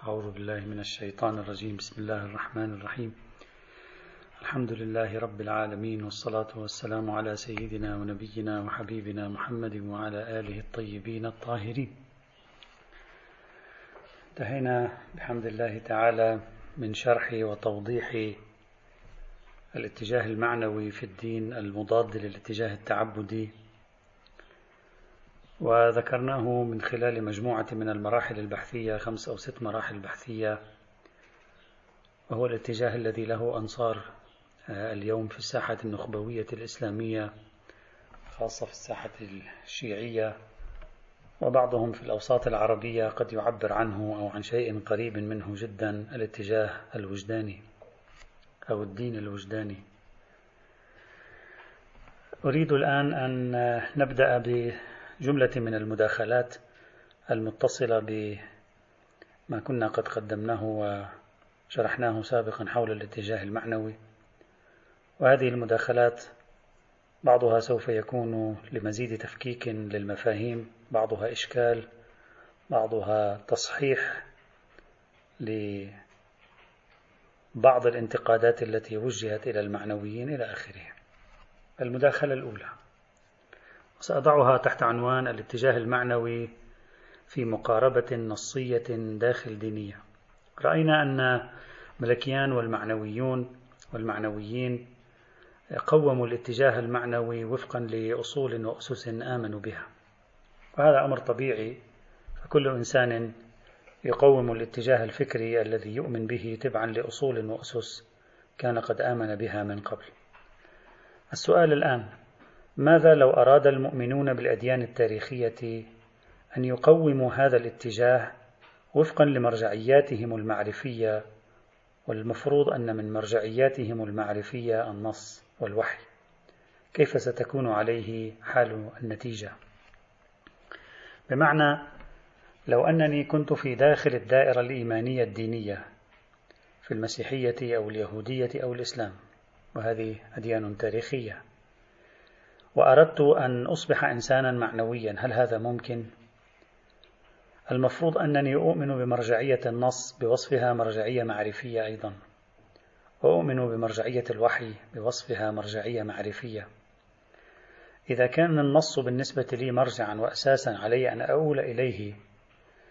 أعوذ بالله من الشيطان الرجيم. بسم الله الرحمن الرحيم. الحمد لله رب العالمين والصلاة والسلام على سيدنا ونبينا وحبيبنا محمد وعلى آله الطيبين الطاهرين. انتهينا بحمد الله تعالى من شرح وتوضيح الاتجاه المعنوي في الدين المضاد للاتجاه التعبدي وذكرناه من خلال مجموعة من المراحل البحثية خمس أو ست مراحل بحثية وهو الاتجاه الذي له أنصار آه، اليوم في الساحة النخبوية الإسلامية خاصة في الساحة الشيعية وبعضهم في الأوساط العربية قد يعبر عنه أو عن شيء قريب منه جدا الاتجاه الوجداني أو الدين الوجداني. أريد الآن أن نبدأ جملة من المداخلات المتصلة بما كنا قد قدمناه وشرحناه سابقا حول الاتجاه المعنوي. وهذه المداخلات بعضها سوف يكون لمزيد تفكيك للمفاهيم بعضها إشكال بعضها تصحيح لبعض الانتقادات التي وجهت إلى المعنويين إلى آخره. المداخلة الأولى. سأضعها تحت عنوان الاتجاه المعنوي في مقاربة نصية داخل دينية. رأينا أن ملكيان والمعنويون والمعنويين قوموا الاتجاه المعنوي وفقا لأصول وأسس آمنوا بها. وهذا أمر طبيعي فكل إنسان يقوم الاتجاه الفكري الذي يؤمن به تبعا لأصول وأسس كان قد آمن بها من قبل. السؤال الآن ماذا لو أراد المؤمنون بالأديان التاريخية أن يقوموا هذا الاتجاه وفقا لمرجعياتهم المعرفية والمفروض أن من مرجعياتهم المعرفية النص والوحي؟ كيف ستكون عليه حال النتيجة؟ بمعنى لو أنني كنت في داخل الدائرة الإيمانية الدينية في المسيحية أو اليهودية أو الإسلام وهذه أديان تاريخية. وأردت أن أصبح إنسانا معنويا هل هذا ممكن؟ المفروض أنني أؤمن بمرجعية النص بوصفها مرجعية معرفية أيضا وأؤمن بمرجعية الوحي بوصفها مرجعية معرفية إذا كان النص بالنسبة لي مرجعا وأساسا علي أن أؤول إليه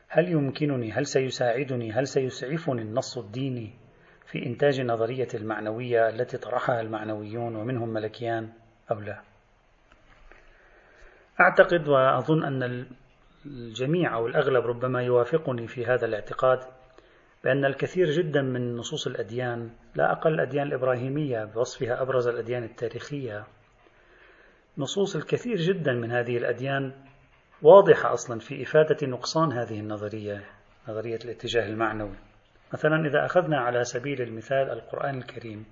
هل يمكنني هل سيساعدني هل سيسعفني النص الديني في إنتاج نظرية المعنوية التي طرحها المعنويون ومنهم ملكيان أو لا؟ أعتقد وأظن أن الجميع أو الأغلب ربما يوافقني في هذا الاعتقاد بأن الكثير جدا من نصوص الأديان لا أقل الأديان الإبراهيمية بوصفها أبرز الأديان التاريخية نصوص الكثير جدا من هذه الأديان واضحة أصلا في إفادة نقصان هذه النظرية نظرية الاتجاه المعنوي. مثلا إذا أخذنا على سبيل المثال القرآن الكريم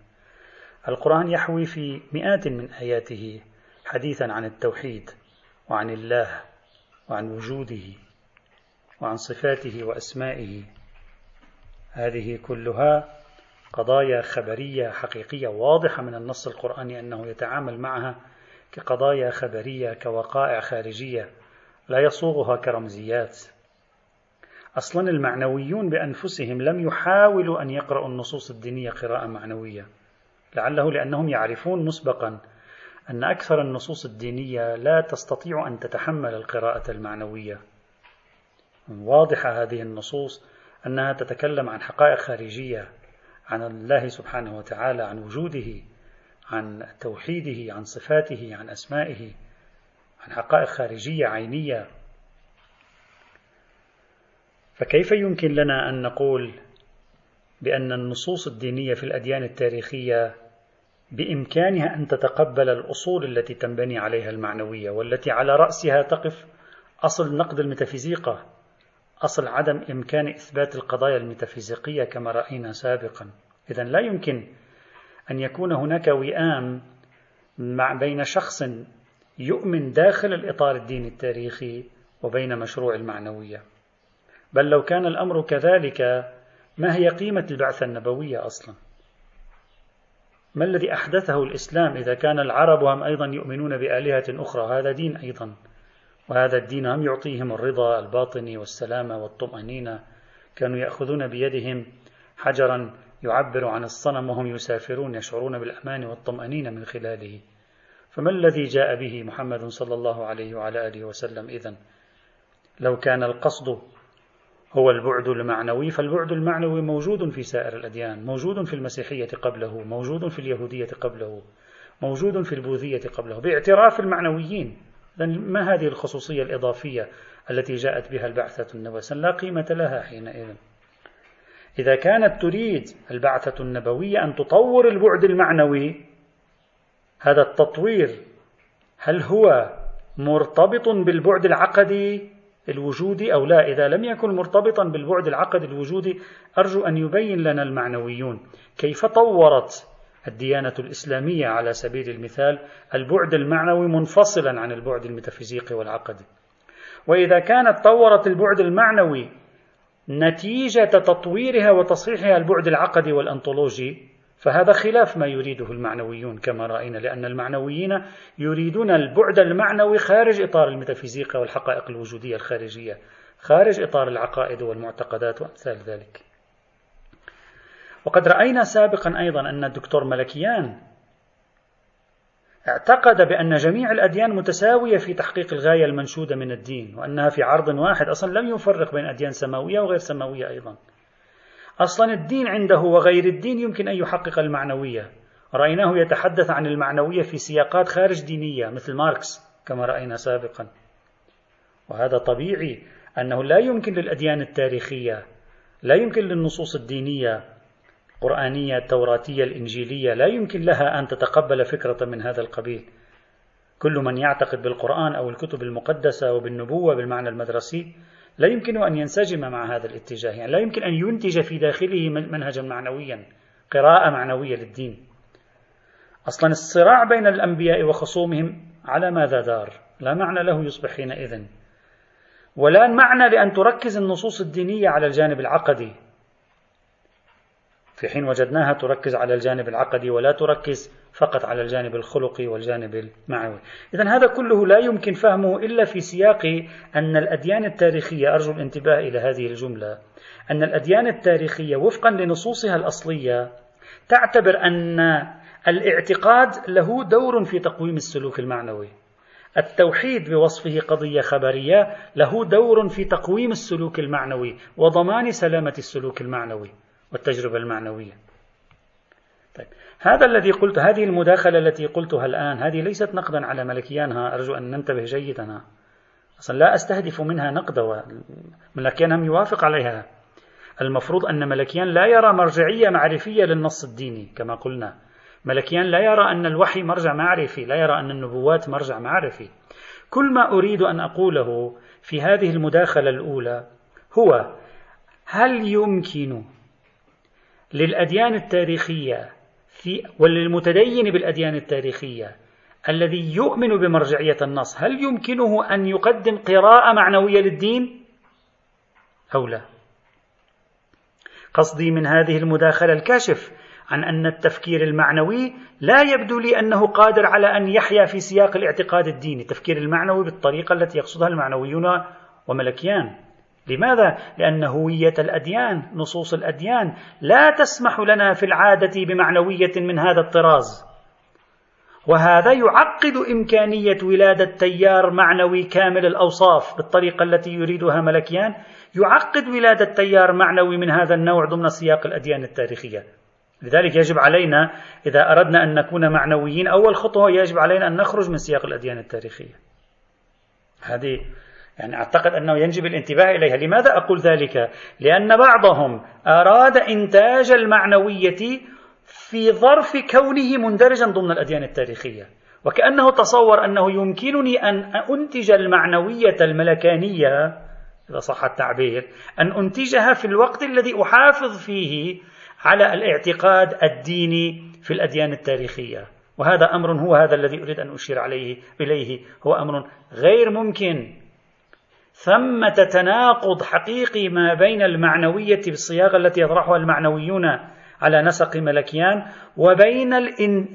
القرآن يحوي في مئات من آياته حديثا عن التوحيد. وعن الله وعن وجوده وعن صفاته وأسمائه. هذه كلها قضايا خبرية حقيقية واضحة من النص القرآني أنه يتعامل معها كقضايا خبرية كوقائع خارجية لا يصوغها كرمزيات. أصلا المعنويون بأنفسهم لم يحاولوا أن يقرأوا النصوص الدينية قراءة معنوية لعله لأنهم يعرفون مسبقا أن أكثر النصوص الدينية لا تستطيع أن تتحمل القراءة المعنوية. واضحة هذه النصوص أنها تتكلم عن حقائق خارجية عن الله سبحانه وتعالى، عن وجوده، عن توحيده، عن صفاته، عن أسمائه، عن حقائق خارجية عينية. فكيف يمكن لنا أن نقول بأن النصوص الدينية في الأديان التاريخية بإمكانها أن تتقبل الأصول التي تنبني عليها المعنوية والتي على رأسها تقف أصل نقد الميتافيزيقا أصل عدم إمكان إثبات القضايا الميتافيزيقية كما رأينا سابقا. إذا لا يمكن أن يكون هناك وئام مع بين شخص يؤمن داخل الإطار الديني التاريخي وبين مشروع المعنوية. بل لو كان الأمر كذلك ما هي قيمة البعثة النبوية أصلاً؟ ما الذي أحدثه الإسلام إذا كان العرب هم أيضا يؤمنون بآلهة أخرى؟ هذا دين أيضا. وهذا الدين هم يعطيهم الرضا الباطني والسلامة والطمأنينة. كانوا يأخذون بيدهم حجرا يعبر عن الصنم وهم يسافرون يشعرون بالأمان والطمأنينة من خلاله. فما الذي جاء به محمد صلى الله عليه وعلى آله وسلم إذن؟ لو كان القصد هو البعد المعنوي فالبعد المعنوي موجود في سائر الأديان موجود في المسيحية قبله موجود في اليهودية قبله موجود في البوذية قبله باعتراف المعنويين. ما هذه الخصوصية الإضافية التي جاءت بها البعثة النبوية؟ لا قيمة لها حينئذ. إذا كانت تريد البعثة النبوية أن تطور البعد المعنوي هذا التطوير هل هو مرتبط بالبعد العقدي؟ الوجودي أو لا. إذا لم يكن مرتبطا بالبعد العقدي الوجودي أرجو أن يبين لنا المعنويون. كيف طورت الديانة الإسلامية على سبيل المثال البعد المعنوي منفصلا عن البعد الميتافيزيقي والعقدي؟ وإذا كانت طورت البعد المعنوي نتيجة تطويرها وتصحيحها البعد العقدي والأنطولوجي فهذا خلاف ما يريده المعنويون كما رأينا لأن المعنويين يريدون البعد المعنوي خارج إطار الميتافيزيقا والحقائق الوجودية الخارجية خارج إطار العقائد والمعتقدات وأمثال ذلك. وقد رأينا سابقا أيضا أن الدكتور ملكيان اعتقد بأن جميع الأديان متساوية في تحقيق الغاية المنشودة من الدين وأنها في عرض واحد أصلا لم يفرق بين أديان سماوية وغير سماوية أيضا. أصلا الدين عنده وغير الدين يمكن أن يحقق المعنوية. رأيناه يتحدث عن المعنوية في سياقات خارج دينية مثل ماركس كما رأينا سابقا. وهذا طبيعي أنه لا يمكن للأديان التاريخية لا يمكن للنصوص الدينية القرآنية التوراتية الإنجيلية لا يمكن لها أن تتقبل فكرة من هذا القبيل. كل من يعتقد بالقرآن أو الكتب المقدسة وبالنبوة بالمعنى المدرسي لا يمكن أن ينسجم مع هذا الاتجاه يعني لا يمكن أن ينتج في داخله منهجا معنويا قراءة معنوية للدين. أصلا الصراع بين الأنبياء وخصومهم على ماذا دار؟ لا معنى له يصبح حينئذ ولا معنى لأن تركز النصوص الدينية على الجانب العقدي. في حين وجدناها تركز على الجانب العقدي ولا تركز فقط على الجانب الخلقي والجانب المعنوي إذا هذا كله لا يمكن فهمه إلا في سياق أن الأديان التاريخية أرجو الانتباه إلى هذه الجملة أن الأديان التاريخية وفقا لنصوصها الأصلية تعتبر أن الاعتقاد له دور في تقويم السلوك المعنوي. التوحيد بوصفه قضية خبرية له دور في تقويم السلوك المعنوي وضمان سلامة السلوك المعنوي. والتجربة المعنوية. طيب. هذا الذي قلت هذه المداخلة التي قلتها الآن هذه ليست نقدا على ملكيانها أرجو أن ننتبه جيدا. أصلا لا أستهدف منها نقد ملكيان يوافق عليها. المفروض أن ملكيان لا يرى مرجعية معرفية للنص الديني كما قلنا. ملكيان لا يرى أن الوحي مرجع معرفي لا يرى أن النبوات مرجع معرفي. كل ما أريد أن أقوله في هذه المداخلة الأولى هو هل يمكن للأديان التاريخية في وللمتدين بالأديان التاريخية الذي يؤمن بمرجعية النص هل يمكنه أن يقدم قراءة معنوية للدين؟ أو لا. قصدي من هذه المداخلة الكاشف عن أن التفكير المعنوي لا يبدو لي أنه قادر على أن يحيا في سياق الاعتقاد الديني التفكير المعنوي بالطريقة التي يقصدها المعنويون وملكيان. لماذا؟ لأن هوية الأديان نصوص الأديان لا تسمح لنا في العادة بمعنوية من هذا الطراز. وهذا يعقد إمكانية ولادة تيار معنوي كامل الأوصاف بالطريقة التي يريدها ملكيان يعقد ولادة تيار معنوي من هذا النوع ضمن سياق الأديان التاريخية. لذلك يجب علينا إذا أردنا أن نكون معنويين أول خطوة يجب علينا أن نخرج من سياق الأديان التاريخية. هذه يعني أعتقد أنه ينجب الانتباه إليها. لماذا أقول ذلك؟ لأن بعضهم أراد إنتاج المعنوية في ظرف كونه مندرجا ضمن الأديان التاريخية. وكأنه تصور أنه يمكنني أن أنتج المعنوية الملكانية إذا صح التعبير أن أنتجها في الوقت الذي أحافظ فيه على الاعتقاد الديني في الأديان التاريخية. وهذا أمر هو هذا الذي أريد أن أشير عليه إليه. هو أمر غير ممكن. ثمة تناقض حقيقي ما بين المعنوية بالصياغة التي يطرحها المعنويون على نسق ملكيان وبين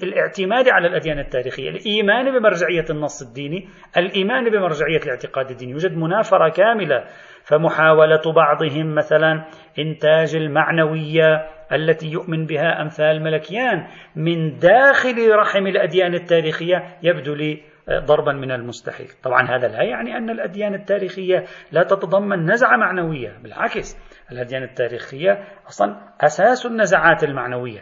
الاعتماد على الأديان التاريخية. الإيمان بمرجعية النص الديني الإيمان بمرجعية الاعتقاد الديني. يوجد منافرة كاملة. فمحاولة بعضهم مثلا إنتاج المعنوية التي يؤمن بها أمثال ملكيان من داخل رحم الأديان التاريخية يبدو لي ضربا من المستحيل. طبعا هذا لا يعني أن الأديان التاريخية لا تتضمن نزعة معنوية بالعكس الأديان التاريخية أصلا أساس النزعات المعنوية.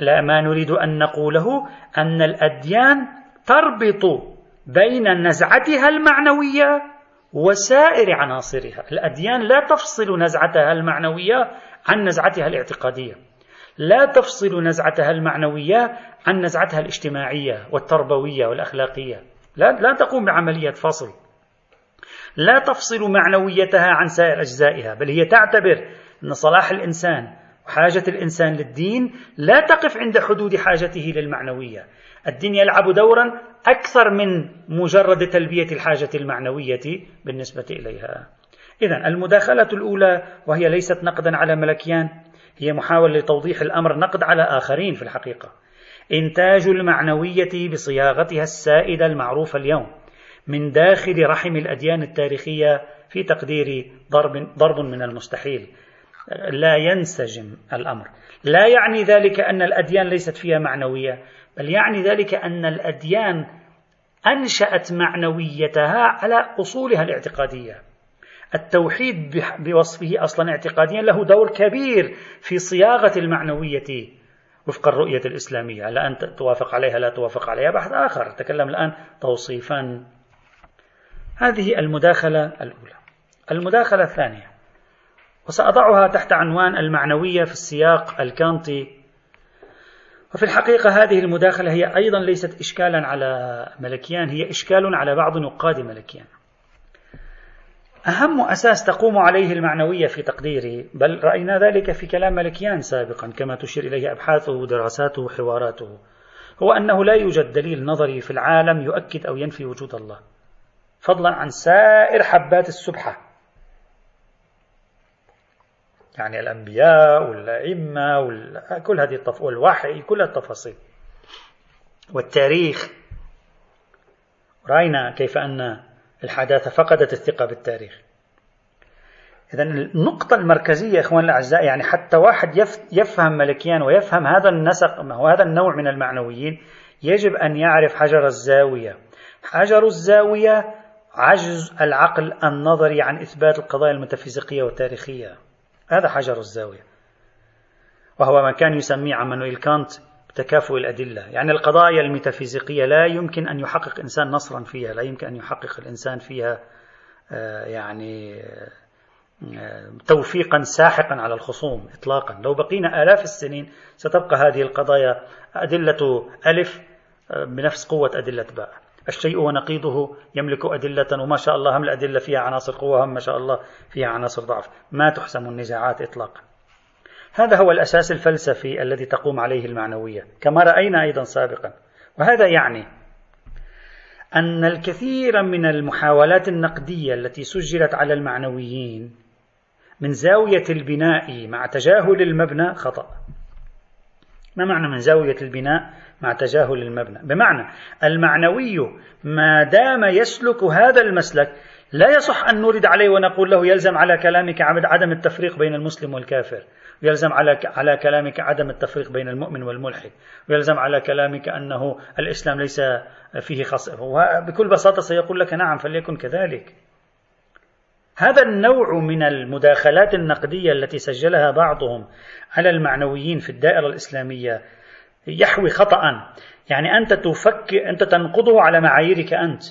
لا ما نريد أن نقوله أن الأديان تربط بين نزعتها المعنوية وسائر عناصرها. الأديان لا تفصل نزعتها المعنوية عن نزعتها الاعتقادية. لا تفصل نزعتها المعنوية عن نزعتها الاجتماعية والتربوية والأخلاقية. لا, لا تقوم بعملية فصل. لا تفصل معنويتها عن سائر أجزائها بل هي تعتبر أن صلاح الإنسان وحاجة الإنسان للدين لا تقف عند حدود حاجته للمعنوية. الدين يلعب دورا أكثر من مجرد تلبية الحاجة المعنوية بالنسبة إليها. إذا المداخلة الأولى وهي ليست نقدا على ملكيان هي محاولة لتوضيح الأمر نقد على آخرين في الحقيقة. إنتاج المعنوية بصياغتها السائدة المعروفة اليوم من داخل رحم الأديان التاريخية في تقديري ضرب, ضرب من المستحيل. لا ينسجم الأمر. لا يعني ذلك أن الأديان ليست فيها معنوية بل يعني ذلك أن الأديان أنشأت معنويتها على أصولها الاعتقادية. التوحيد بوصفه أصلا اعتقاديا له دور كبير في صياغة المعنوية وفق الرؤية الإسلامية. على أن توافق عليها؟ لا توافق عليها. بحث آخر. تكلم الآن توصيفا. هذه المداخلة الأولى. المداخلة الثانية. وسأضعها تحت عنوان المعنوية في السياق الكانطي وفي الحقيقة هذه المداخلة هي أيضا ليست إشكالا على ملكيان هي إشكال على بعض نقاد ملكيان. أهم أساس تقوم عليه المعنوية في تقديري بل رأينا ذلك في كلام ملكيان سابقا كما تشير إليه أبحاثه ودراساته وحواراته. هو أنه لا يوجد دليل نظري في العالم يؤكد أو ينفي وجود الله. فضلا عن سائر حبات السبحة. يعني الأنبياء والأئمة كل هذه التف... والوحي كل التفاصيل. والتاريخ. رأينا كيف أن الحداثة فقدت الثقة بالتاريخ. إذا النقطة المركزية إخوان الأعزاء يعني حتى واحد يفهم ملكيان ويفهم هذا النسق وهذا النوع من المعنويين يجب أن يعرف حجر الزاوية. حجر الزاوية عجز العقل النظري عن إثبات القضايا الميتافيزيقية والتاريخية. هذا حجر الزاوية. وهو ما كان يسميه عمانويل كانت تكافؤ الأدلة. يعني القضايا الميتافيزيقية لا يمكن أن يحقق إنسان نصرا فيها لا يمكن أن يحقق الإنسان فيها آه، يعني آه، توفيقا ساحقا على الخصوم إطلاقا. لو بقينا آلاف السنين ستبقى هذه القضايا أدلة ألف آه، بنفس قوة أدلة باء. الشيء ونقيضه يملك أدلة وما شاء الله هم الأدلة فيها عناصر قوة هم ما شاء الله فيها عناصر ضعف. ما تحسم النزاعات إطلاقا. هذا هو الأساس الفلسفي الذي تقوم عليه المعنوية كما رأينا أيضا سابقا. وهذا يعني أن الكثير من المحاولات النقدية التي سجلت على المعنويين من زاوية البناء مع تجاهل المبنى خطأ. ما معنى من زاوية البناء مع تجاهل المبنى؟ بمعنى المعنوي ما دام يسلك هذا المسلك لا يصح أن نرد عليه ونقول له يلزم على كلامك عدم التفريق بين المسلم والكافر. ويلزم على على كلامك عدم التفريق بين المؤمن والملحد. ويلزم على كلامك أنه الإسلام ليس فيه خص بكل بساطة سيقول لك نعم فليكن كذلك. هذا النوع من المداخلات النقدية التي سجلها بعضهم على المعنويين في الدائرة الإسلامية يحوي خطأ. يعني أنت تفكر أنت تنقضه على معاييرك أنت.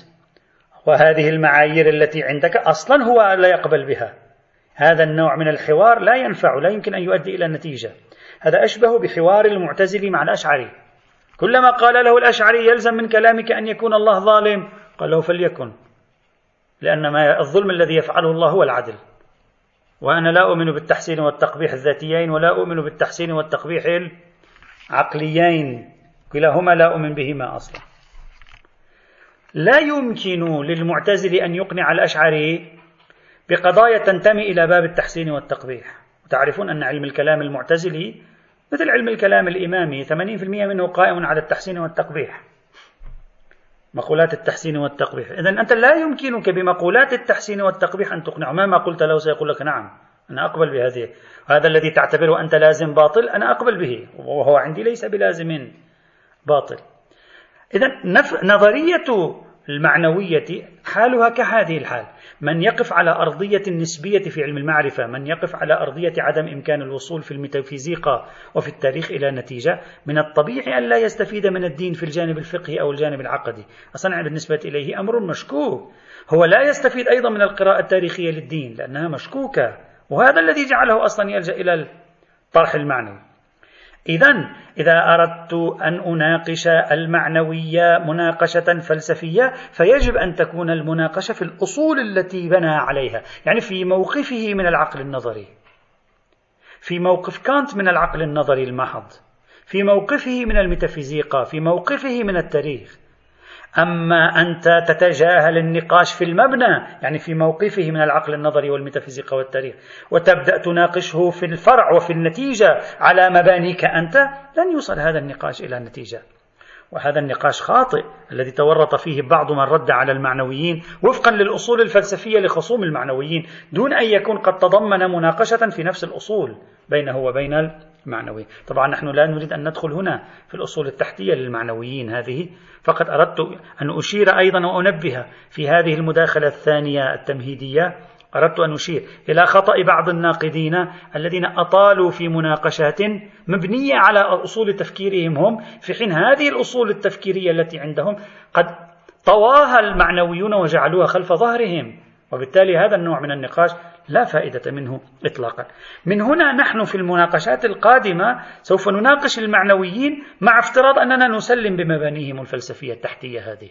وهذه المعايير التي عندك أصلا هو لا يقبل بها. هذا النوع من الحوار لا ينفع لا يمكن أن يؤدي إلى نتيجة هذا أشبه بحوار المعتزلي مع الأشعري. كلما قال له الأشعري يلزم من كلامك أن يكون الله ظالم قال له فليكن لأن ما الظلم الذي يفعله الله هو العدل. وأنا لا أؤمن بالتحسين والتقبيح الذاتيين ولا أؤمن بالتحسين والتقبيح العقليين. كلاهما لا أؤمن بهما أصلا. لا يمكن للمعتزل أن يقنع الأشعري بقضايا تنتمي إلى باب التحسين والتقبيح. وتعرفون أن علم الكلام المعتزلي مثل علم الكلام الإمامي 80% منه قائم على التحسين والتقبيح. مقولات التحسين والتقبيح. إذا أنت لا يمكنك بمقولات التحسين والتقبيح أن تقنعه. مهما قلت له سيقول لك نعم أنا أقبل بهذه. هذا الذي تعتبره أنت لازم باطل أنا أقبل به. وهو عندي ليس بلازم باطل. إذا نظرية المعنوية حالها كهذه الحال. من يقف على أرضية النسبية في علم المعرفة من يقف على أرضية عدم إمكان الوصول في الميتافيزيقا وفي التاريخ إلى نتيجة من الطبيعي أن لا يستفيد من الدين في الجانب الفقهي أو الجانب العقدي. أصلا بالنسبة إليه أمر مشكوك. هو لا يستفيد أيضا من القراءة التاريخية للدين لأنها مشكوكة. وهذا الذي جعله أصلا يلجأ إلى الطرح المعنوي. إذا إذا أردت أن أناقش المعنوية مناقشة فلسفية فيجب أن تكون المناقشة في الأصول التي بنى عليها، يعني في موقفه من العقل النظري. في موقف كانت من العقل النظري المحض، في موقفه من الميتافيزيقا، في موقفه من التاريخ. أما أنت تتجاهل النقاش في المبنى يعني في موقفه من العقل النظري والميتافيزيقا والتاريخ وتبدأ تناقشه في الفرع وفي النتيجة على مبانيك أنت لن يوصل هذا النقاش إلى نتيجة. وهذا النقاش خاطئ الذي تورط فيه بعض من رد على المعنويين وفقا للأصول الفلسفية لخصوم المعنويين دون أن يكون قد تضمن مناقشة في نفس الأصول بينه وبين المعنوي طبعا نحن لا نريد أن ندخل هنا في الأصول التحتية للمعنويين هذه. فقط أردت أن أشير أيضا وأنبه في هذه المداخلة الثانية التمهيدية. أردت أن أشير إلى خطأ بعض الناقدين الذين أطالوا في مناقشات مبنية على أصول تفكيرهم هم. في حين هذه الأصول التفكيرية التي عندهم قد طواها المعنويون وجعلوها خلف ظهرهم. وبالتالي هذا النوع من النقاش لا فائدة منه إطلاقا. من هنا نحن في المناقشات القادمة سوف نناقش المعنويين مع افتراض أننا نسلم بمبانيهم الفلسفية التحتية هذه.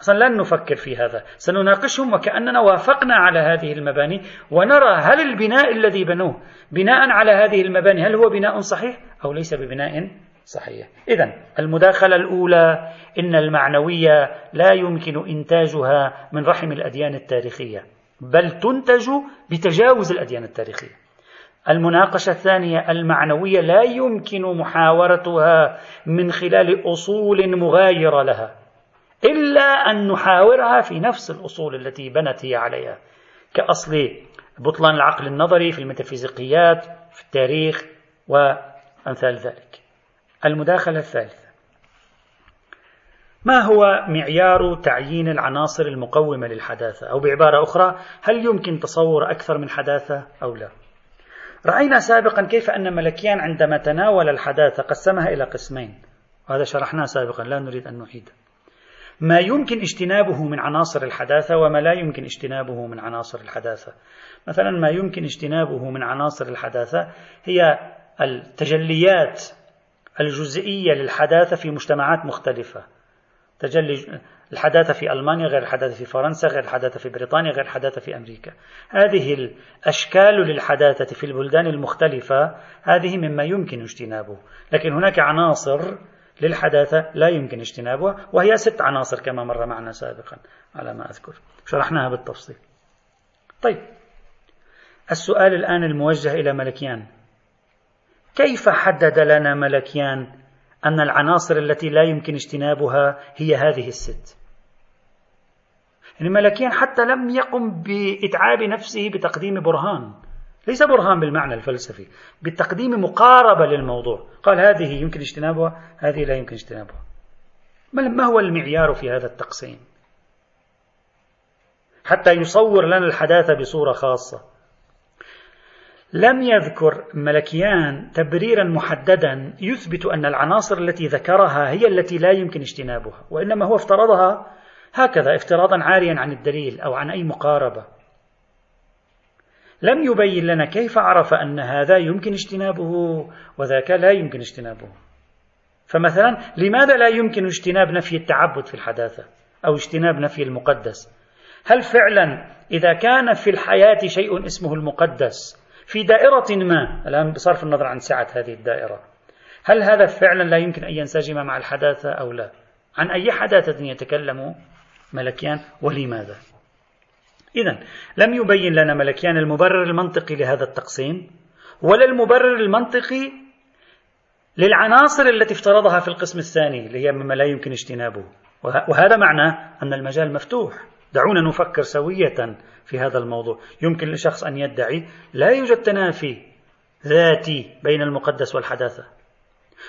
أصلا لن نفكر في هذا. سنناقشهم وكأننا وافقنا على هذه المباني ونرى هل البناء الذي بنوه بناء على هذه المباني هل هو بناء صحيح أو ليس ببناء صحيح. إذا المداخلة الأولى إن المعنوية لا يمكن إنتاجها من رحم الأديان التاريخية. بل تنتج بتجاوز الأديان التاريخية. المناقشة الثانية المعنوية لا يمكن محاورتها من خلال أصول مغايرة لها إلا أن نحاورها في نفس الأصول التي بنت هي عليها كأصل بطلان العقل النظري في الميتافيزيقيات في التاريخ وأمثال ذلك. المداخلة الثالثة. ما هو معيار تعيين العناصر المقومة للحداثة؟ أو بعبارة أخرى هل يمكن تصور أكثر من حداثة أو لا؟ رأينا سابقا كيف أن ملكيان عندما تناول الحداثة قسمها إلى قسمين. وهذا شرحناه سابقا لا نريد أن نعيده ما يمكن اجتنابه من عناصر الحداثة وما لا يمكن اجتنابه من عناصر الحداثة. مثلا ما يمكن اجتنابه من عناصر الحداثة هي التجليات الجزئية للحداثة في مجتمعات مختلفة. تجلي الحداثة في ألمانيا غير الحداثة في فرنسا غير الحداثة في بريطانيا غير الحداثة في أمريكا. هذه الأشكال للحداثة في البلدان المختلفة هذه مما يمكن اجتنابه. لكن هناك عناصر للحداثة لا يمكن اجتنابها وهي ست عناصر كما مر معنا سابقا على ما أذكر. شرحناها بالتفصيل. طيب. السؤال الآن الموجه إلى ملكيان. كيف حدد لنا ملكيان أن العناصر التي لا يمكن اجتنابها هي هذه الست. يعني ملكيان حتى لم يقم بإتعاب نفسه بتقديم برهان. ليس برهان بالمعنى الفلسفي بتقديم مقاربة للموضوع. قال هذه يمكن اجتنابها هذه لا يمكن اجتنابها. ما هو المعيار في هذا التقسيم؟ حتى يصور لنا الحداثة بصورة خاصة. لم يذكر ملكيان تبريرا محددا يثبت أن العناصر التي ذكرها هي التي لا يمكن اجتنابها وإنما هو افترضها هكذا افتراضا عاريا عن الدليل أو عن أي مقاربة. لم يبين لنا كيف عرف أن هذا يمكن اجتنابه وذاك لا يمكن اجتنابه. فمثلا لماذا لا يمكن اجتناب نفي التعبد في الحداثة أو اجتناب نفي المقدس؟ هل فعلا إذا كان في الحياة شيء اسمه المقدس في دائرة ما. الآن بصرف النظر عن سعة هذه الدائرة. هل هذا فعلا لا يمكن أن ينسجم مع الحداثة أو لا؟ عن أي حداثة يتكلم ملكيان ولماذا؟ إذا لم يبين لنا ملكيان المبرر المنطقي لهذا التقسيم ولا المبرر المنطقي للعناصر التي افترضها في القسم الثاني اللي هي مما لا يمكن اجتنابه. وهذا معناه أن المجال مفتوح. دعونا نفكر سوية في هذا الموضوع. يمكن لشخص أن يدعي لا يوجد تنافي ذاتي بين المقدس والحداثة.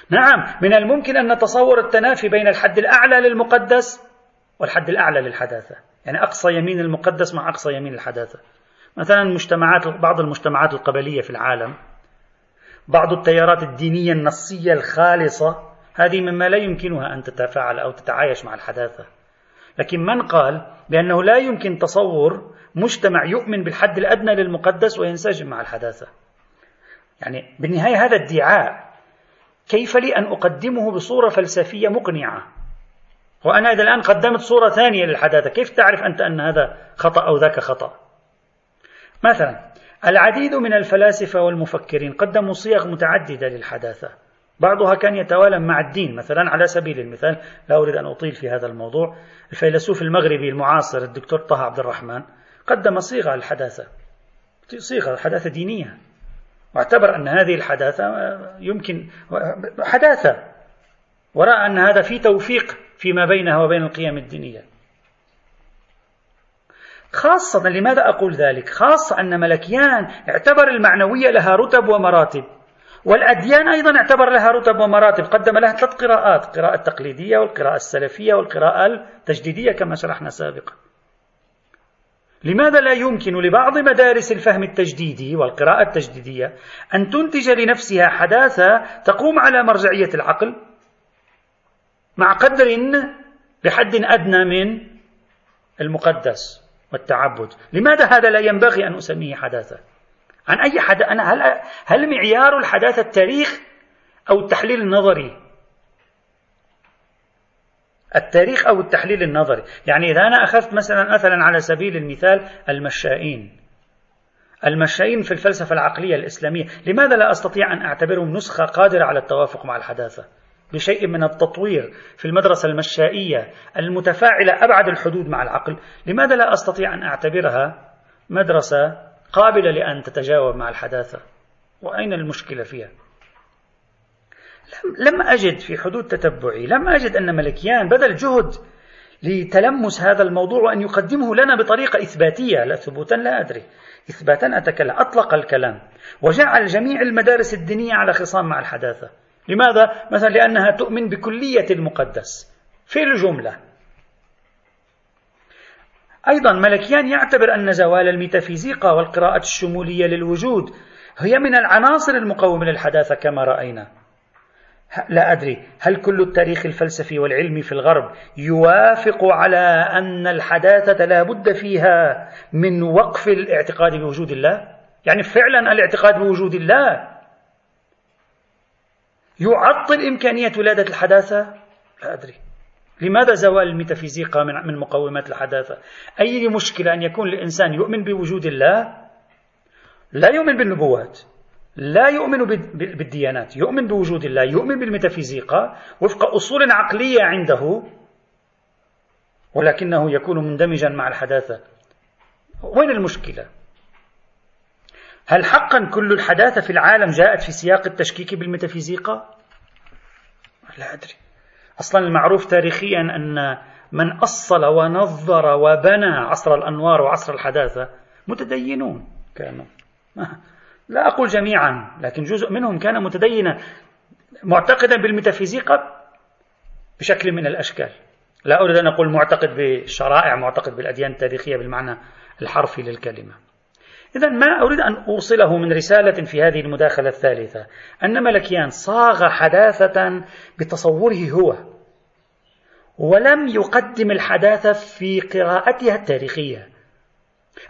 نعم من الممكن أن نتصور التنافي بين الحد الأعلى للمقدس والحد الأعلى للحداثة. يعني أقصى يمين المقدس مع أقصى يمين الحداثة. مثلا مجتمعات بعض المجتمعات القبلية في العالم بعض التيارات الدينية النصية الخالصة هذه مما لا يمكنها أن تتفاعل أو تتعايش مع الحداثة. لكن من قال بأنه لا يمكن تصور مجتمع يؤمن بالحد الأدنى للمقدس وينسجم مع الحداثة. يعني بالنهاية هذا ادعاء. كيف لي أن أقدمه بصورة فلسفية مقنعة؟ وأنا إذا الآن قدمت صورة ثانية للحداثة كيف تعرف أنت أن هذا خطأ أو ذاك خطأ؟ مثلا العديد من الفلاسفة والمفكرين قدموا صيغ متعددة للحداثة. بعضها كان يتوالم مع الدين مثلا على سبيل المثال لا أريد أن أطيل في هذا الموضوع الفيلسوف المغربي المعاصر الدكتور طه عبد الرحمن قدم صيغة الحداثة صيغة حداثة دينية واعتبر أن هذه الحداثة يمكن حداثة ورأى أن هذا في توفيق فيما بينها وبين القيم الدينية خاصة لماذا أقول ذلك؟ خاصة أن ملكيان اعتبر المعنوية لها رتب ومراتب والأديان أيضا اعتبر لها رتب ومراتب قدم لها ثلاث قراءات قراءة التقليدية والقراءة السلفية والقراءة التجديدية كما شرحنا سابقا. لماذا لا يمكن لبعض مدارس الفهم التجديدي والقراءة التجديدية أن تنتج لنفسها حداثة تقوم على مرجعية العقل مع قدر بحد أدنى من المقدس والتعبد؟ لماذا هذا لا ينبغي أن أسميه حداثة؟ عن أي حد أنا هل هل معيار الحداثة التاريخ أو التحليل النظري؟ التاريخ أو التحليل النظري، يعني إذا أنا أخذت مثلا مثلا على سبيل المثال المشائين المشائين في الفلسفة العقلية الإسلامية، لماذا لا أستطيع أن أعتبرهم نسخة قادرة على التوافق مع الحداثة؟ بشيء من التطوير في المدرسة المشائية المتفاعلة أبعد الحدود مع العقل، لماذا لا أستطيع أن أعتبرها مدرسة قابلة لأن تتجاوب مع الحداثة. وأين المشكلة فيها؟ لم أجد في حدود تتبعي لم أجد أن ملكيان بذل جهد لتلمس هذا الموضوع وأن يقدمه لنا بطريقة إثباتية. لا ثبوتا لا أدري. إثباتا أتكلم. أطلق الكلام. وجعل جميع المدارس الدينية على خصام مع الحداثة. لماذا؟ مثلا لأنها تؤمن بكلية المقدس. في الجملة. أيضا ملكيان يعتبر أن زوال الميتافيزيقا والقراءة الشمولية للوجود هي من العناصر المقومة للحداثة كما رأينا. لا أدري هل كل التاريخ الفلسفي والعلمي في الغرب يوافق على أن الحداثة لا بد فيها من وقف الاعتقاد بوجود الله؟ يعني فعلا الاعتقاد بوجود الله يعطل إمكانية ولادة الحداثة؟ لا أدري. لماذا زوال الميتافيزيقا من مقومات الحداثة؟ أي مشكلة أن يكون الإنسان يؤمن بوجود الله لا يؤمن بالنبوات لا يؤمن بالديانات يؤمن بوجود الله يؤمن بالميتافيزيقا وفق أصول عقلية عنده ولكنه يكون مندمجا مع الحداثة وين المشكلة؟ هل حقا كل الحداثة في العالم جاءت في سياق التشكيك بالميتافيزيقا؟ لا أدري أصلا المعروف تاريخيا أن من أصل ونظر وبنى عصر الأنوار وعصر الحداثة متدينون كانوا. لا أقول جميعا لكن جزء منهم كان متدينا معتقدا بالميتافيزيقا بشكل من الأشكال. لا أريد أن أقول معتقد بالشرائع معتقد بالأديان التاريخية بالمعنى الحرفي للكلمة. إذا ما أريد أن أوصله من رسالة في هذه المداخلة الثالثة أن ملكيان صاغ حداثة بتصوره هو. ولم يقدم الحداثة في قراءتها التاريخية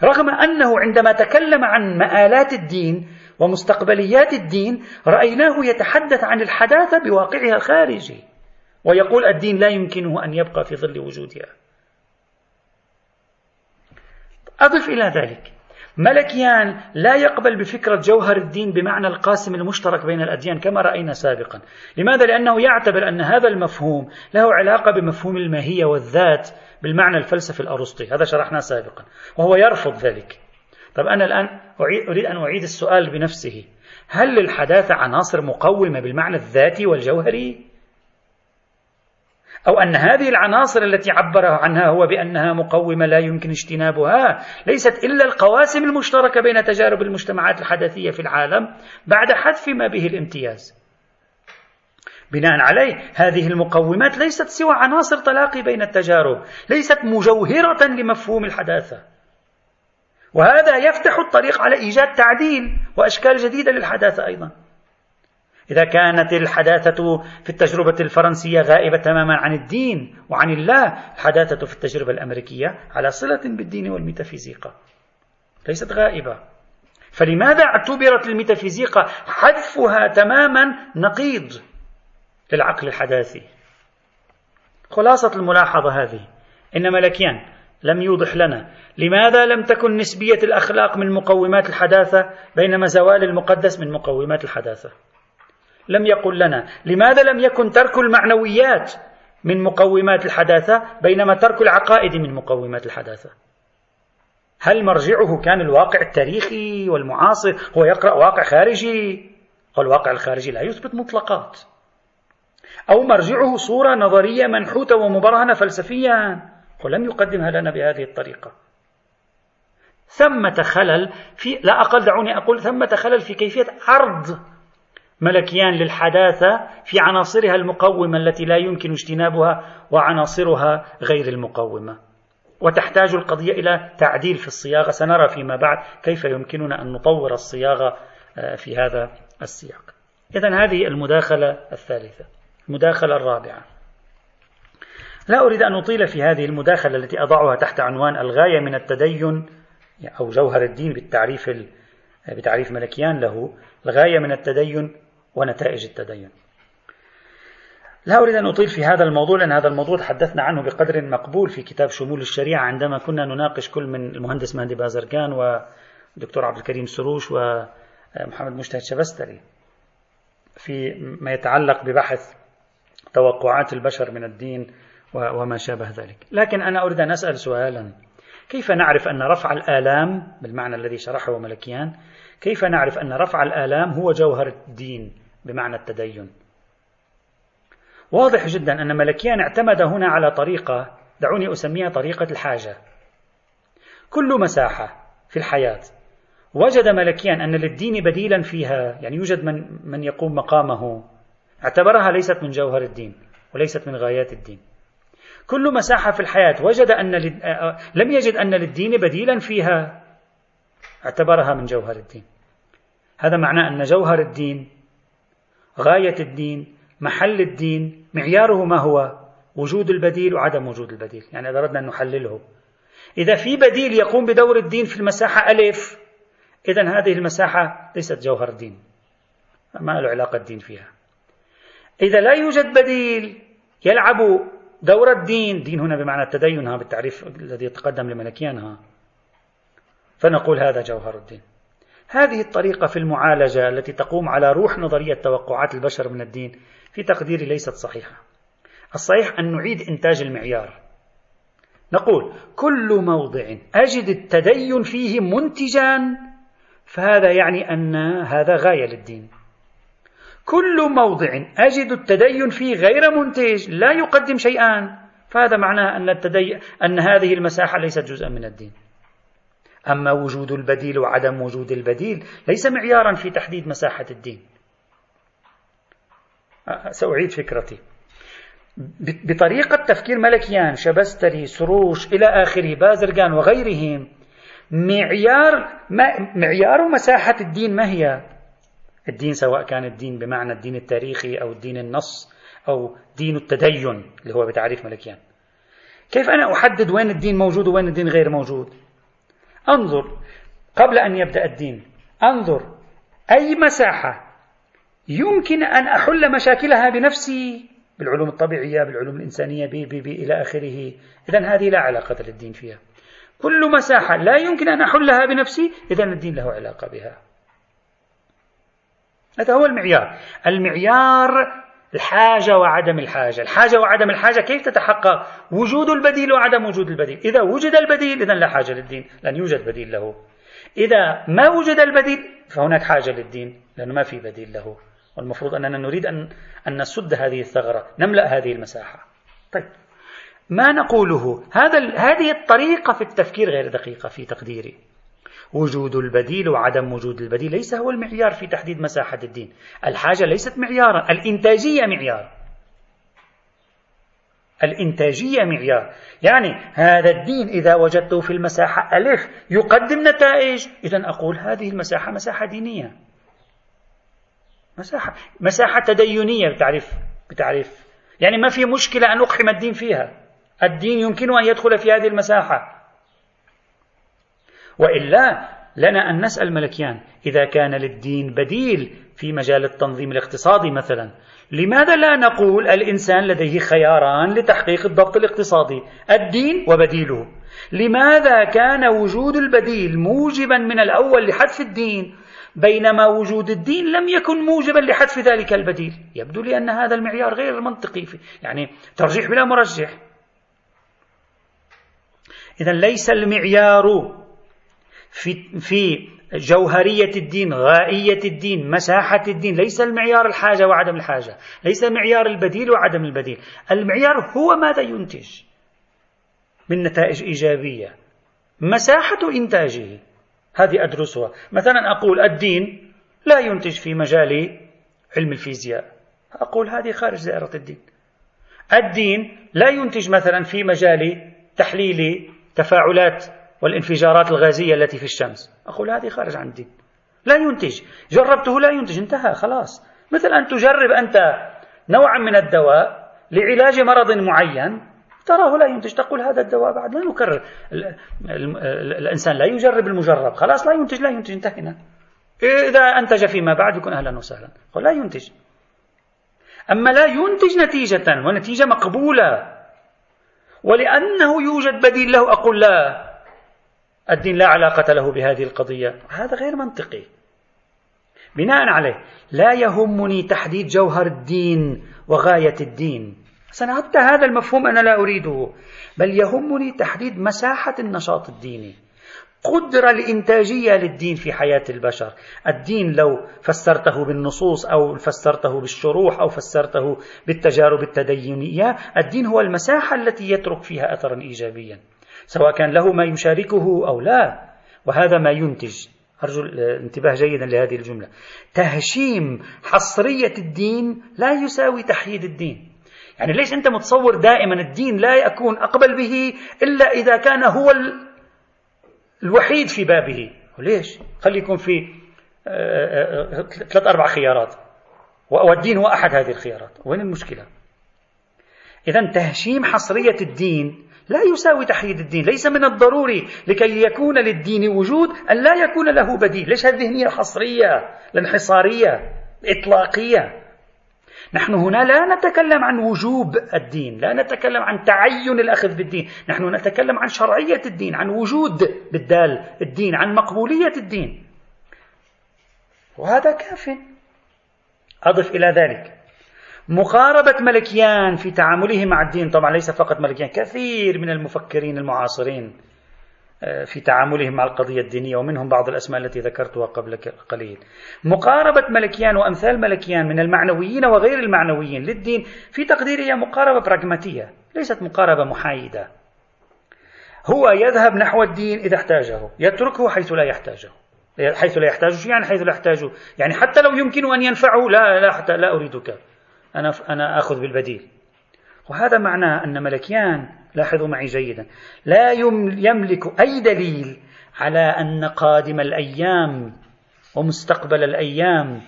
رغم أنه عندما تكلم عن مآلات الدين ومستقبليات الدين رأيناه يتحدث عن الحداثة بواقعها الخارجي ويقول الدين لا يمكنه أن يبقى في ظل وجودها. أضف إلى ذلك ملكيان لا يقبل بفكرة جوهر الدين بمعنى القاسم المشترك بين الأديان كما رأينا سابقا لماذا؟ لأنه يعتبر أن هذا المفهوم له علاقة بمفهوم الماهية والذات بالمعنى الفلسفي الأرسطي هذا شرحناه سابقا وهو يرفض ذلك طب أنا الآن أريد أن أعيد السؤال بنفسه هل للحداثة عناصر مقومة بالمعنى الذاتي والجوهري؟ أو أن هذه العناصر التي عبر عنها هو بأنها مقومة لا يمكن اجتنابها ليست إلا القواسم المشتركة بين تجارب المجتمعات الحدثية في العالم بعد حذف ما به الامتياز. بناء عليه هذه المقومات ليست سوى عناصر تلاقي بين التجارب ليست مجوهرة لمفهوم الحداثة. وهذا يفتح الطريق على إيجاد تعديل وأشكال جديدة للحداثة أيضا. إذا كانت الحداثة في التجربة الفرنسية غائبة تماما عن الدين وعن الله الحداثة في التجربة الأمريكية على صلة بالدين والميتافيزيقا ليست غائبة. فلماذا اعتبرت الميتافيزيقا حذفها تماما نقيض للعقل الحداثي؟ خلاصة الملاحظة هذه. إن ملكيان لم يوضح لنا لماذا لم تكن نسبية الأخلاق من مقومات الحداثة بينما زوال المقدس من مقومات الحداثة. لم يقل لنا. لماذا لم يكن ترك المعنويات من مقومات الحداثة بينما ترك العقائد من مقومات الحداثة؟ هل مرجعه كان الواقع التاريخي والمعاصر؟ هو يقرأ واقع خارجي؟ والواقع الخارجي لا يثبت مطلقات. أو مرجعه صورة نظرية منحوتة ومبرهنة فلسفيا؟ ولم يقدمها لنا بهذه الطريقة. ثمة خلل في لا أقل دعوني أقول ثمة خلل في كيفية عرض ملكيان للحداثة في عناصرها المقومة التي لا يمكن اجتنابها وعناصرها غير المقومة. وتحتاج القضية إلى تعديل في الصياغة. سنرى فيما بعد كيف يمكننا أن نطور الصياغة آه، في هذا السياق. إذا هذه المداخلة الثالثة. المداخلة الرابعة. لا أريد أن أطيل في هذه المداخلة التي أضعها تحت عنوان الغاية من التدين أو جوهر الدين بالتعريف بتعريف ملكيان له. الغاية من التدين ونتائج التدين. لا أريد أن أطيل في هذا الموضوع لأن هذا الموضوع تحدثنا عنه بقدر مقبول في كتاب شمول الشريعة. عندما كنا نناقش كل من المهندس مهدي بازرقان والدكتور عبد الكريم سروش ومحمد مجتهد شبستري في ما يتعلق ببحث توقعات البشر من الدين وما شابه ذلك. لكن أنا أريد أن أسأل سؤالا. كيف نعرف أن رفع الآلام بالمعنى الذي شرحه ملكيان كيف نعرف أن رفع الآلام هو جوهر الدين؟ بمعنى التدين. واضح جدا أن ملكيان اعتمد هنا على طريقة دعوني أسميها طريقة الحاجة. كل مساحة في الحياة وجد ملكيان أن للدين بديلا فيها يعني يوجد من, من يقوم مقامه. اعتبرها ليست من جوهر الدين وليست من غايات الدين. كل مساحة في الحياة وجد أن لم يجد أن للدين بديلا فيها اعتبرها من جوهر الدين. هذا معناه أن جوهر الدين غاية الدين محل الدين معياره ما هو؟ وجود البديل وعدم وجود البديل. يعني إذا أردنا أن نحلله. إذا في بديل يقوم بدور الدين في المساحة ألف إذا هذه المساحة ليست جوهر الدين ما له علاقة الدين فيها. إذا لا يوجد بديل يلعب دور الدين دين هنا بمعنى التدين ها بالتعريف الذي يتقدم لملكيان ها فنقول هذا جوهر الدين. هذه الطريقة في المعالجة التي تقوم على روح نظرية توقعات البشر من الدين في تقديري ليست صحيحة. الصحيح أن نعيد إنتاج المعيار. نقول كل موضع أجد التدين فيه منتجا فهذا يعني أن هذا غاية للدين. كل موضع أجد التدين فيه غير منتج لا يقدم شيئا فهذا معناه أن التدين أن هذه المساحة ليست جزءا من الدين. أما وجود البديل وعدم وجود البديل ليس معيارا في تحديد مساحة الدين. سأعيد فكرتي. بطريقة تفكير ملكيان شبستري سروش إلى آخره بازرغان وغيرهم معيار معيار مساحة الدين ما هي؟ الدين سواء كان الدين بمعنى الدين التاريخي أو الدين النص أو دين التدين اللي هو بتعريف ملكيان. كيف أنا أحدد وين الدين موجود وين الدين غير موجود؟ انظر قبل أن يبدأ الدين. انظر أي مساحة يمكن أن أحل مشاكلها بنفسي بالعلوم الطبيعية بالعلوم الإنسانية بي بي بي إلى آخره. إذا هذه لا علاقة للدين فيها. كل مساحة لا يمكن أن أحلها بنفسي إذا الدين له علاقة بها. هذا هو المعيار. المعيار الحاجة وعدم الحاجة. الحاجة وعدم الحاجة كيف تتحقق؟ وجود البديل وعدم وجود البديل. إذا وجد البديل إذا لا حاجة للدين. لن يوجد بديل له. إذا ما وجد البديل فهناك حاجة للدين لأنه ما في بديل له. والمفروض أننا نريد أن, أن نسد هذه الثغرة نملأ هذه المساحة. طيب. ما نقوله؟ هذا هذه الطريقة في التفكير غير دقيقة في تقديري. وجود البديل وعدم وجود البديل. ليس هو المعيار في تحديد مساحة الدين. الحاجة ليست معيارا الإنتاجية معيار. الإنتاجية معيار. يعني هذا الدين إذا وجدته في المساحة ألف يقدم نتائج. إذا أقول هذه المساحة مساحة دينية. مساحة مساحة تدينية بتعرف بتعرف. يعني ما في مشكلة أن أقحم الدين فيها. الدين يمكن أن يدخل في هذه المساحة. وإلا لنا أن نسأل ملكيان إذا كان للدين بديل في مجال التنظيم الاقتصادي مثلا لماذا لا نقول الإنسان لديه خياران لتحقيق الضبط الاقتصادي الدين وبديله؟ لماذا كان وجود البديل موجبا من الأول لحذف الدين بينما وجود الدين لم يكن موجبا لحذف ذلك البديل؟ يبدو لي أن هذا المعيار غير منطقي يعني ترجيح بلا مرجح. إذا ليس المعيار في في جوهرية الدين غائية الدين مساحة الدين ليس المعيار الحاجة وعدم الحاجة ليس معيار البديل وعدم البديل. المعيار هو ماذا ينتج؟ من نتائج إيجابية. مساحة إنتاجه. هذه أدرسها. مثلا أقول الدين لا ينتج في مجال علم الفيزياء. أقول هذه خارج دائرة الدين. الدين لا ينتج مثلا في مجال تحليل تفاعلات والانفجارات الغازية التي في الشمس. أقول هذه خارج عن الدين. لا ينتج. جربته لا ينتج. انتهى خلاص. مثل أن تجرب أنت نوعا من الدواء لعلاج مرض معين تراه لا ينتج. تقول هذا الدواء بعد لا نكرر. الإنسان لا يجرب المجرب. خلاص لا ينتج لا ينتج. انتهينا. إذا أنتج فيما بعد يكون أهلا وسهلا. لا ينتج. أما لا ينتج نتيجة ونتيجة مقبولة ولأنه يوجد بديل له أقول لا. الدين لا علاقة له بهذه القضية. هذا غير منطقي. بناء عليه لا يهمني تحديد جوهر الدين وغاية الدين. حتى هذا المفهوم أنا لا أريده. بل يهمني تحديد مساحة النشاط الديني. قدرة الإنتاجية للدين في حياة البشر. الدين لو فسرته بالنصوص أو فسرته بالشروح أو فسرته بالتجارب التدينية الدين هو المساحة التي يترك فيها أثرا إيجابيا. سواء كان له ما يشاركه أو لا. وهذا ما ينتج. أرجو الانتباه جيدا لهذه الجملة. تهشيم حصرية الدين لا يساوي تحييد الدين. يعني ليش أنت متصور دائما الدين لا يكون أقبل به إلا إذا كان هو الوحيد في بابه؟ وليش؟ خلي يكون في آه، آه، آه، ثلاث أربع خيارات. والدين هو أحد هذه الخيارات. وين المشكلة؟ إذا تهشيم حصرية الدين لا يساوي تحييد الدين ليس من الضروري لكي يكون للدين وجود أن لا يكون له بديل. ليش هذه الذهنية الحصرية الانحصارية الإطلاقية؟ نحن هنا لا نتكلم عن وجوب الدين لا نتكلم عن تعين الأخذ بالدين نحن نتكلم عن شرعية الدين عن وجود بالدال الدين عن مقبولية الدين. وهذا كاف. أضف إلى ذلك. مقاربة ملكيان في تعامله مع الدين. طبعا ليس فقط ملكيان كثير من المفكرين المعاصرين آه، في تعاملهم مع القضية الدينية ومنهم بعض الأسماء التي ذكرتها قبل قليل. مقاربة ملكيان وأمثال ملكيان من المعنويين وغير المعنويين للدين في تقديري هي مقاربة براغماتية ليست مقاربة محايدة. هو يذهب نحو الدين إذا احتاجه يتركه حيث لا يحتاجه. حيث لا يحتاجه يعني حيث لا يحتاجه يعني حتى لو يمكن أن ينفعه لا لا حتى لا أريدك. أنا أنا آخذ بالبديل. وهذا معناه أن ملكيان لاحظوا معي جيدا لا يملك أي دليل على أن قادم الأيام ومستقبل الأيام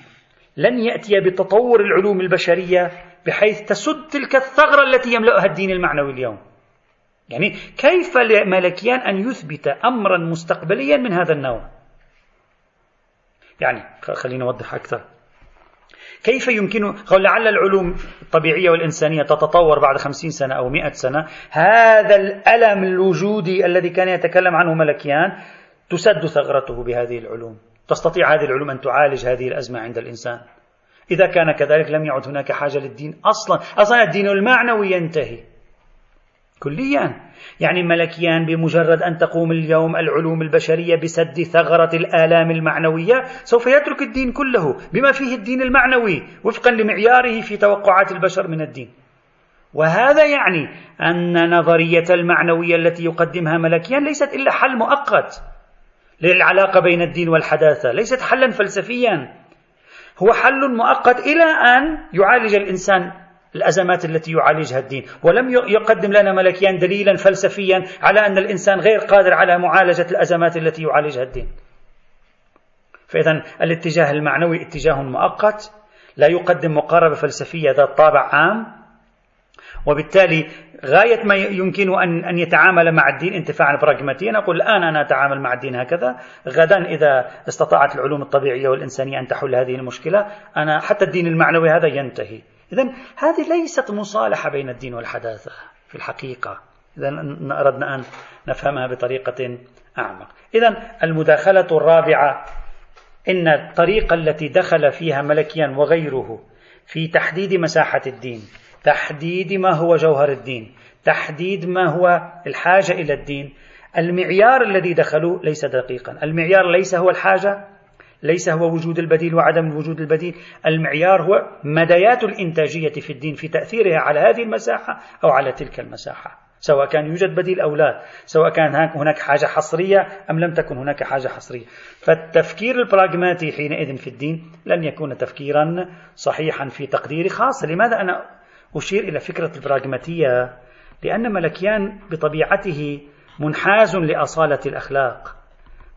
لن يأتي بتطور العلوم البشرية بحيث تسد تلك الثغرة التي يملأها الدين المعنوي اليوم. يعني كيف لملكيان أن يثبت أمرا مستقبليا من هذا النوع؟ يعني خلينا نوضح أكثر. كيف يمكن لعل العلوم الطبيعية والإنسانية تتطور بعد خمسين سنة أو مئة سنة. هذا الألم الوجودي الذي كان يتكلم عنه ملكيان تسد ثغرته بهذه العلوم. تستطيع هذه العلوم أن تعالج هذه الأزمة عند الإنسان. إذا كان كذلك لم يعد هناك حاجة للدين أصلا. أصلا الدين المعنوي ينتهي كليا. يعني ملكيان بمجرد أن تقوم اليوم العلوم البشرية بسد ثغرة الآلام المعنوية سوف يترك الدين كله بما فيه الدين المعنوي وفقا لمعياره في توقعات البشر من الدين. وهذا يعني أن نظرية المعنوية التي يقدمها ملكيان ليست إلا حل مؤقت للعلاقة بين الدين والحداثة ليست حلا فلسفيا. هو حل مؤقت إلى أن يعالج الإنسان الأزمات التي يعالجها الدين. ولم يقدم لنا ملكيان دليلا فلسفيا على أن الإنسان غير قادر على معالجة الأزمات التي يعالجها الدين. فإذا الاتجاه المعنوي اتجاه مؤقت لا يقدم مقاربة فلسفية ذات طابع عام وبالتالي غاية ما يمكن أن أن يتعامل مع الدين انتفاعا براغماتيا أقول الآن أنا أتعامل مع الدين هكذا. غدا إذا استطاعت العلوم الطبيعية والإنسانية أن تحل هذه المشكلة أنا حتى الدين المعنوي هذا ينتهي. إذا هذه ليست مصالحة بين الدين والحداثة في الحقيقة. إذا أردنا أن نفهمها بطريقة أعمق. إذا المداخلة الرابعة إن الطريقة التي دخل فيها ملكيا وغيره في تحديد مساحة الدين تحديد ما هو جوهر الدين تحديد ما هو الحاجة إلى الدين المعيار الذي دخلوا ليس دقيقا. المعيار ليس هو الحاجة ليس هو وجود البديل وعدم وجود البديل. المعيار هو مديات الإنتاجية في الدين في تأثيرها على هذه المساحة أو على تلك المساحة سواء كان يوجد بديل أو لا سواء كان هناك حاجة حصرية أم لم تكن هناك حاجة حصرية. فالتفكير البراغماتي حينئذ في الدين لن يكون تفكيرا صحيحا في تقديري خاصة لماذا أنا أشير إلى فكرة البراغماتية؟ لأن ملكيان بطبيعته منحاز لأصالة الأخلاق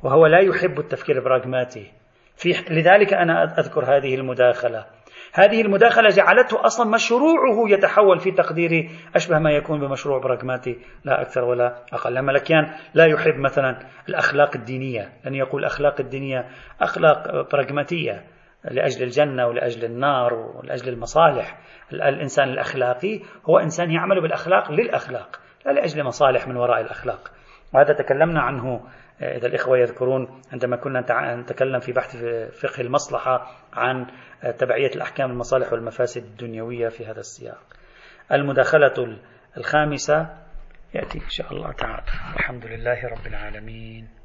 وهو لا يحب التفكير البراغماتي. في لذلك أنا أذكر هذه المداخلة. هذه المداخلة جعلته أصلا مشروعه يتحول في تقديري أشبه ما يكون بمشروع براغماتي لا أكثر ولا أقل. ملكيان لا يحب مثلا الأخلاق الدينية لن يقول الأخلاق الدينية أخلاق براغماتية لأجل الجنة ولأجل النار ولأجل المصالح. الإنسان الأخلاقي هو إنسان يعمل بالأخلاق للأخلاق لا لأجل مصالح من وراء الأخلاق. وهذا تكلمنا عنه إذا الإخوة يذكرون عندما كنا نتكلم في بحث فقه المصلحة عن تبعية الأحكام المصالح والمفاسد الدنيوية في هذا السياق. المداخلة الخامسة يأتي إن شاء الله تعالى. الحمد لله رب العالمين.